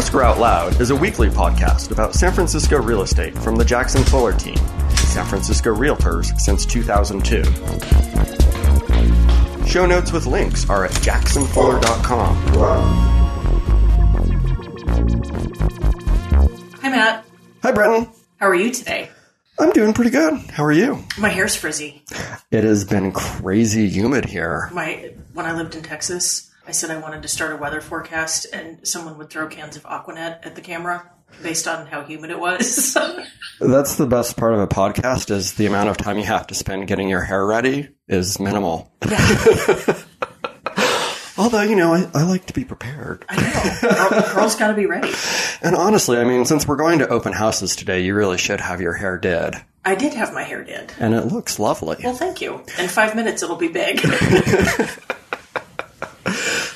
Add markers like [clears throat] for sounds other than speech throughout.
Escrow Out Loud is a weekly podcast about San Francisco real estate from the Jackson Fuller team, San Francisco Realtors since 2002. Show notes with links are at jacksonfuller.com. Hi, Matt. Hi, Brenton. How are you today? I'm doing pretty good. How are you? My hair's frizzy. It has been crazy humid here. My when I lived in Texas, I said I wanted to start a weather forecast, and someone would throw cans of Aqua Net at the camera based on how humid it was. [laughs] That's the best part of a podcast is the amount of time you have to spend getting your hair ready is minimal. [laughs] Although, you know, I, I like to be prepared. I know. Girl- Girls got to be ready. And honestly, I mean, since we're going to open houses today, you really should have your hair did. I did have my hair did. And it looks lovely. Well, thank you. In five minutes, it'll be big. [laughs]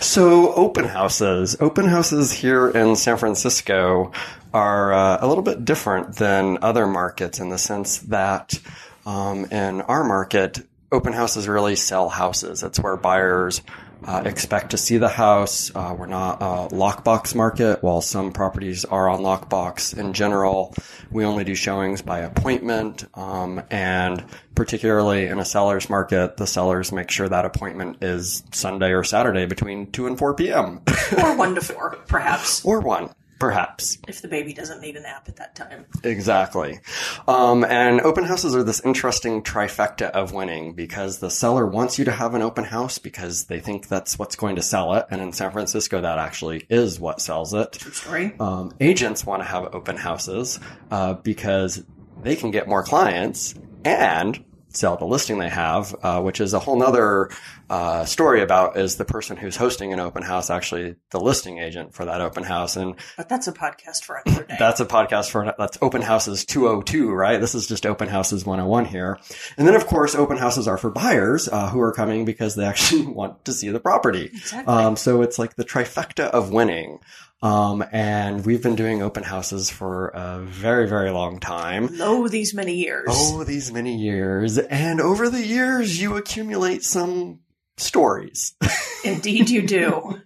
So, open houses. Open houses here in San Francisco are uh, a little bit different than other markets in the sense that um, in our market, open houses really sell houses. It's where buyers uh, expect to see the house. Uh, we're not a lockbox market. While some properties are on lockbox, in general, we only do showings by appointment. Um, and particularly in a seller's market, the sellers make sure that appointment is Sunday or Saturday between 2 and 4 p.m. or one to four, perhaps, [laughs] or 1, perhaps. if the baby doesn't need a nap at that time. Exactly. Um, and open houses are this interesting trifecta of winning because the seller wants you to have an open house because they think that's what's going to sell it. And in San Francisco, that actually is what sells it. True story. Um, agents want to have open houses uh, because they can get more clients and sell the listing they have, uh, which is a whole nother uh, story about is the person who's hosting an open house actually the listing agent for that open house. And But that's a podcast for another day. that's a podcast for that's open houses 202 right? This is just open houses 101 here. And then of course open houses are for buyers uh, who are coming because they actually [laughs] want to see the property. Exactly. um, so it's like the trifecta of winning um, and we've been doing open houses for a very very long time Oh, these many years. oh these many years and over the years you accumulate some stories [laughs] Indeed, you do.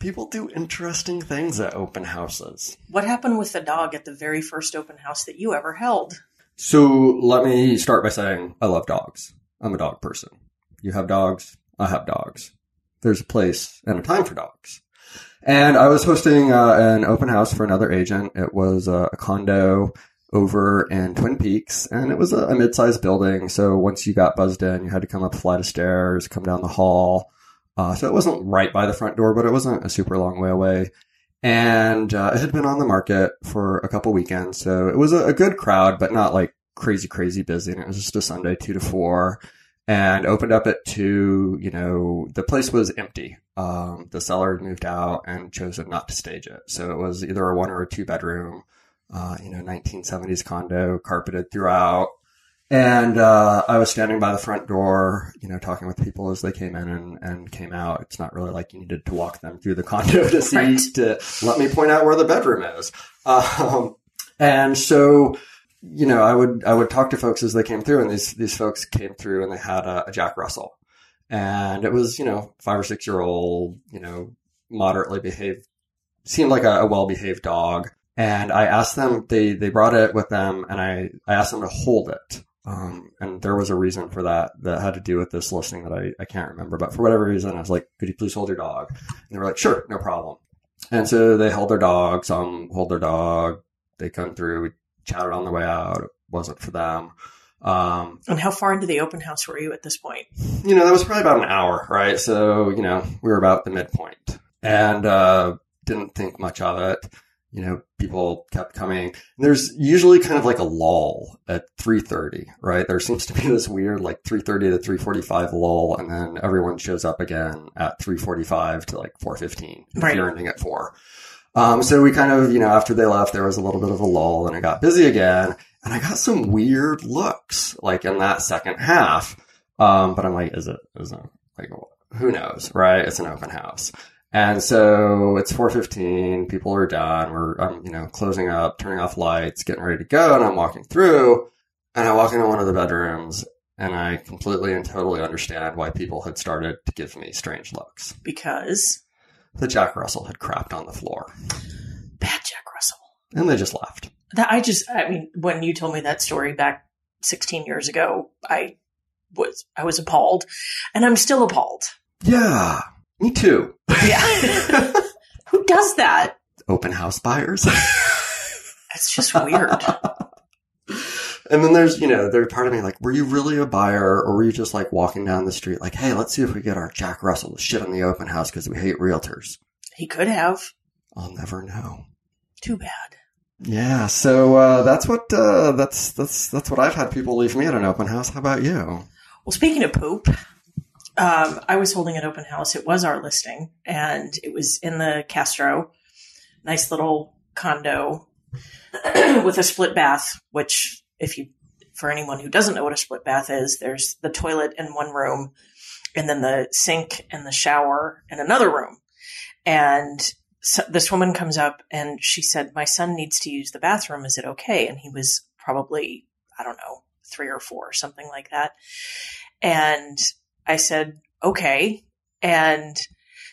people do interesting things at open houses What happened with the dog at the very first open house that you ever held? So let me start by saying I love dogs. I'm a dog person. You have dogs. I have dogs. There's a place and a time for dogs. And I was hosting uh, an open house for another agent. It was uh, a condo over in Twin Peaks, and it was a, a mid-sized building. So once you got buzzed in, you had to come up a flight of stairs, come down the hall. Uh, so it wasn't right by the front door, but it wasn't a super long way away. And uh, it had been on the market for a couple weekends, so it was a, a good crowd, but not like crazy, crazy busy. And it was just a Sunday, two to four, and opened up at two. You know, the place was empty. Um, the seller had moved out and chosen not to stage it, so it was either a one or a two bedroom. Uh, you know, 1970s condo, carpeted throughout. And uh, I was standing by the front door, you know, talking with people as they came in and, and came out. It's not really like you needed to walk them through the [laughs] condo to see Right. to let me point out where the bedroom is. Um, and so, you know, I would I would talk to folks as they came through, and these these folks came through and they had a, a Jack Russell, and it was you know five or six year old, you know, moderately behaved, seemed like a, a well behaved dog. And I asked them, they, they brought it with them and I, I asked them to hold it. Um, and there was a reason for that that had to do with this listing that I, I can't remember, but for whatever reason, I was like, could you please hold your dog? And they were like, sure, no problem. And so they held their dog, some hold their dog. They come through, chatted on the way out. It wasn't for them. Um, And how far into the open house were you at this point? you know, that was probably about an hour, right? So, you know, we were about the midpoint and, uh, didn't think much of it. You know, people kept coming. There's usually kind of like a lull at 3.30, right? There seems to be this weird like 3.30 to 3.45 lull and then everyone shows up again at 3.45 to like 4.15 if Right. you're ending at 4. Um, so we kind of, you know, after they left, there was a little bit of a lull and it got busy again. And I got some weird looks like in that second half. Um, but I'm like, is it, is it like, who knows, right? It's an open house. And so it's 4:15. People are done. We're, um, you know, closing up, turning off lights, getting ready to go. And I'm walking through, and I walk into one of the bedrooms, and I completely and totally understand why people had started to give me strange looks. Because that Jack Russell had crapped on the floor. Bad Jack Russell. And they just left. That I just, I mean, when you told me that story back 16 years ago, I was, I was appalled, and I'm still appalled. Yeah, me too. Yeah. [laughs] Who does that? Open house buyers. That's just weird. [laughs] and then there's, you know, there's part of me like, were you really a buyer or were you just like walking down the street like, hey, let's see if we get our Jack Russell to shit on the open house because we hate realtors? He could have. I'll never know. Too bad. Yeah, so uh, that's what uh, that's that's that's what I've had people leave me at an open house. How about you? Well, speaking of poop, um, I was holding an open house. It was our listing, and it was in the Castro, nice little condo [clears throat] with a split bath. Which, if you, for anyone who doesn't know what a split bath is, there's the toilet in one room, and then the sink and the shower in another room. And so this woman comes up and she said, "My son needs to use the bathroom. Is it okay?" And he was probably, I don't know, three or four, something like that. And I said, okay. And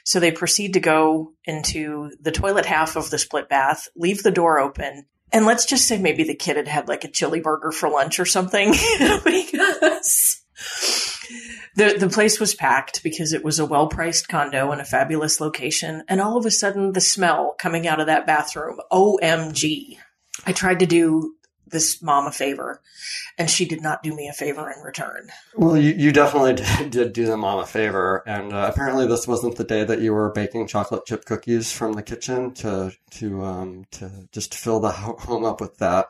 so they proceed to go into the toilet half of the split bath, leave the door open. And let's just say maybe the kid had had like a chili burger for lunch or something [laughs] because the, the place was packed because it was a well priced condo in a fabulous location. And all of a sudden the smell coming out of that bathroom, OMG. I tried to do this mom a favor and she did not do me a favor in return. Well, you, you definitely [laughs] did, did do the mom a favor, and uh, apparently this wasn't the day that you were baking chocolate chip cookies from the kitchen to to um to just fill the ho- home up with that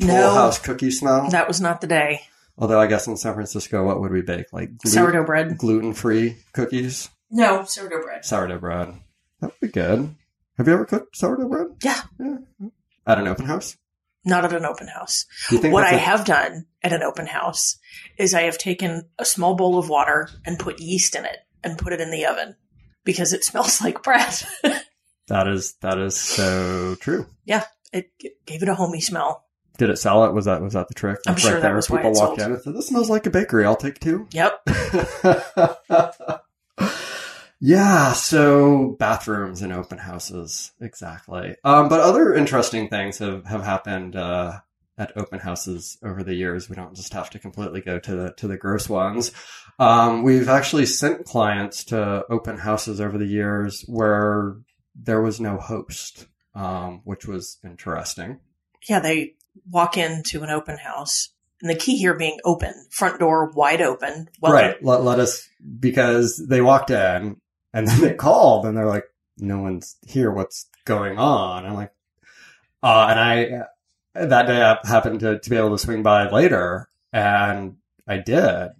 full No. house cookie smell. That was not the day. Although I guess in San Francisco, what would we bake? Like Sourdough bread. gluten free cookies, No, sourdough bread. sourdough bread. That would be good. Have you ever cooked sourdough bread? yeah, Yeah. At an open house? Not at an open house. Do you think What that's I a- have done at an open house is I have taken a small bowl of water and put yeast in it and put it in the oven because it [laughs] smells like bread. that is that is so true. Yeah, it gave it a homey smell. Did it sell it? Was that was that the trick? I'm sure right that there, was why people it walked sold. in and said, "This smells like a bakery. I'll take two. Yep. [laughs] yeah, so bathrooms and open houses, exactly. Um, but other interesting things have, have happened uh, at open houses over the years. We don't just have to completely go to the to the gross ones. Um, we've actually sent clients to open houses over the years where there was no host, um, which was interesting. Yeah, they walk into an open house. And the key here being open, front door wide open. Welcome. right. Let, let us, because they walked in and then they called and they're like, no one's here. What's going on? I'm like, uh, and I, that day I happened to, to be able to swing by later and I did.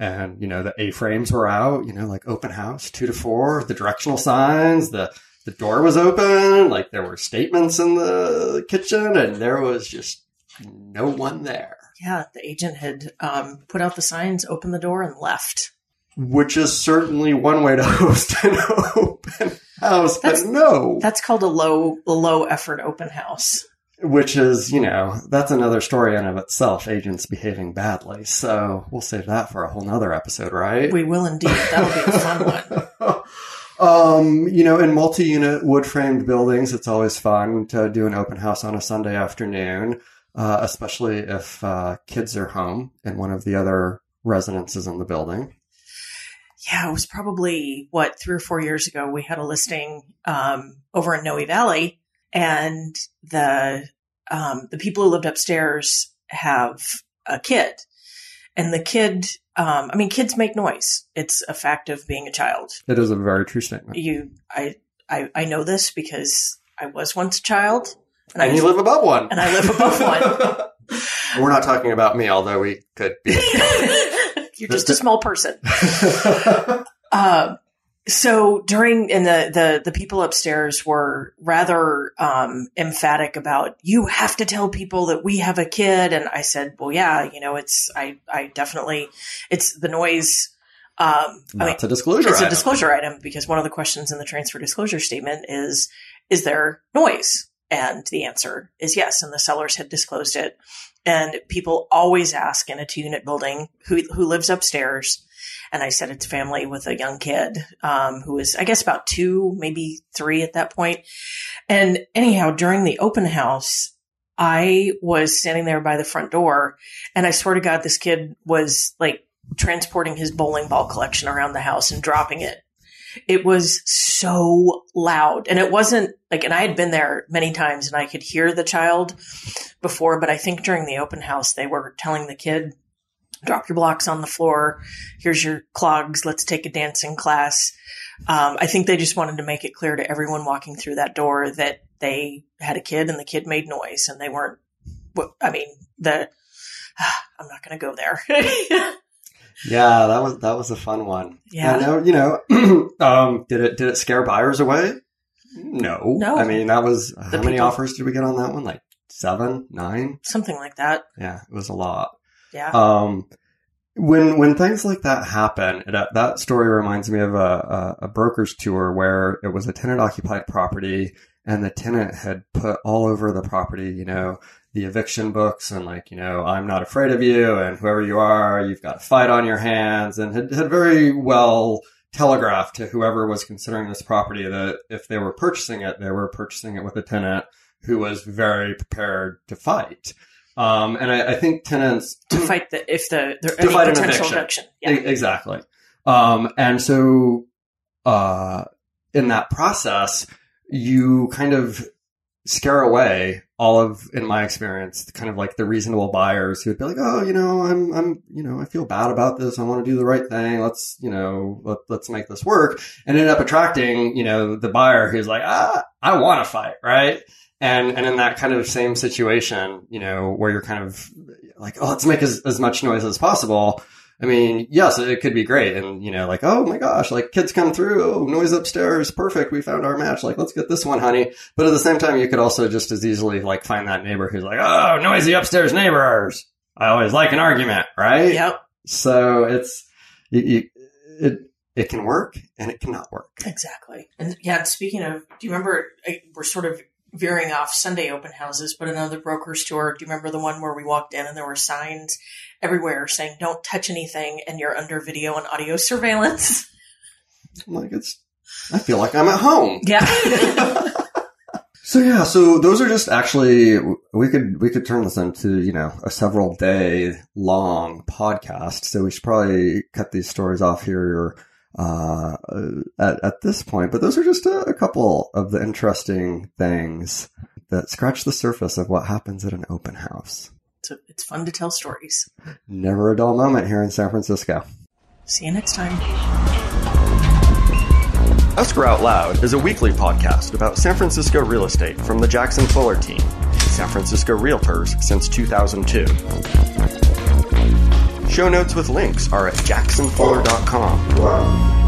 And, you know, the A-frames were out, you know, like open house, two to four, the directional signs, the, the door was open, like there were statements in the kitchen and there was just no one there. Yeah, the agent had um, put out the signs, opened the door, and left. Which is certainly one way to [laughs] host an open house, That's- but no, That's called a low, a low effort open house. which is, you know, that's another story in of itself, agents behaving badly. So we'll save that for a whole nother episode, right? We will indeed. That'll be a fun one. [laughs] Um, you know, in multi-unit wood-framed buildings, it's always fun to do an open house on a Sunday afternoon, uh, especially if uh, kids are home in one of the other residences in the building. Yeah, it was probably what three or four years ago. We had a listing um, over in Noe Valley, and the um, the people who lived upstairs have a kid, and the kid. Um, I mean, kids make noise. It's a fact of being a child. It is a very true statement. You, I, I, I know this because I was once a child, and, And I you live above one. and I live above one. [laughs] We're not talking about me, although we could be. [laughs] You're just a small person. [laughs] Uh, so during and the, the the people upstairs were rather um, emphatic about you have to tell people that we have a kid, and I said, well, yeah, you know, it's I I definitely it's the noise. Um, I mean, not a disclosure. it's a disclosure item because one of the questions in the transfer disclosure statement is is there noise and the answer is yes and the sellers had disclosed it and people always ask in a two unit building who who lives upstairs And I said it's family with a young kid, um, who was, I guess, about two, maybe three at that point. And anyhow, during the open house, I was standing there by the front door and I swear to God, this kid was like transporting his bowling ball collection around the house and dropping it. It was so loud. And it wasn't like, and I had been there many times and I could hear the child before, but I think during the open house, they were telling the kid, drop your blocks on the floor. Here's your clogs. Let's take a dancing class. Um, I think they just wanted to make it clear to everyone walking through that door that they had a kid and the kid made noise and they weren't, I mean, the, [sighs] I'm not going to go there. [laughs] yeah, that was, that was a fun one. Yeah. I know, you know, [clears throat] um, did it, did it scare buyers away? No. No. I mean, that was, how The many offers did we get on that one? Like seven, nine? Something like that. Yeah, it was a lot. Yeah. Um, when when things like that happen, it, uh, that story reminds me of a, a, a broker's tour where it was a tenant occupied property, and the tenant had put all over the property, you know, the eviction books and like, you know, I'm not afraid of you, and whoever you are, you've got a fight on your hands, and had, had very well telegraphed to whoever was considering this property that if they were purchasing it, they were purchasing it with a tenant who was very prepared to fight. Um, and I, I think tenants to fight the, if the, there To any fight an potential eviction. eviction. Yeah. E- Exactly. Um, and so, uh, in that process, you kind of scare away all of, in my experience, kind of like the reasonable buyers who would be like, oh, you know, I'm, I'm, you know, I feel bad about this. I want to do the right thing. Let's, you know, let, let's make this work. And end up attracting, you know, the buyer who's like, ah, I want to fight, right? And, and in that kind of same situation, you know, where you're kind of like, oh, let's make as, as much noise as possible. I mean, yes, it could be great. And, you know, like, oh my gosh, like kids come through. Oh, noise upstairs. Perfect. We found our match. Like, let's get this one, honey. But at the same time, you could also just as easily like find that neighbor who's like, oh, noisy upstairs neighbors. I always like an argument, right? Yep. So it's, you, you, it, it can work and it cannot work. Exactly. And yeah, speaking of, do you remember, I- we're sort of veering off Sunday open houses, but another broker's tour. Do you remember the one where we walked in and there were signs everywhere saying, don't touch anything and you're under video and audio surveillance? [laughs] I'm like, it's, I feel like I'm at home. Yeah. [laughs] So yeah, so those are just actually we could we could turn this into you know a several day long podcast. So we should probably cut these stories off here uh, at at this point. But those are just a, a couple of the interesting things that scratch the surface of what happens at an open house. It's, a, it's fun to tell stories. Never a dull moment here in San Francisco. See you next time. Escrow Out Loud is a weekly podcast about San Francisco real estate from the Jackson Fuller team, San Francisco Realtors since 2002. Show notes with links are at jacksonfuller.com. Wow.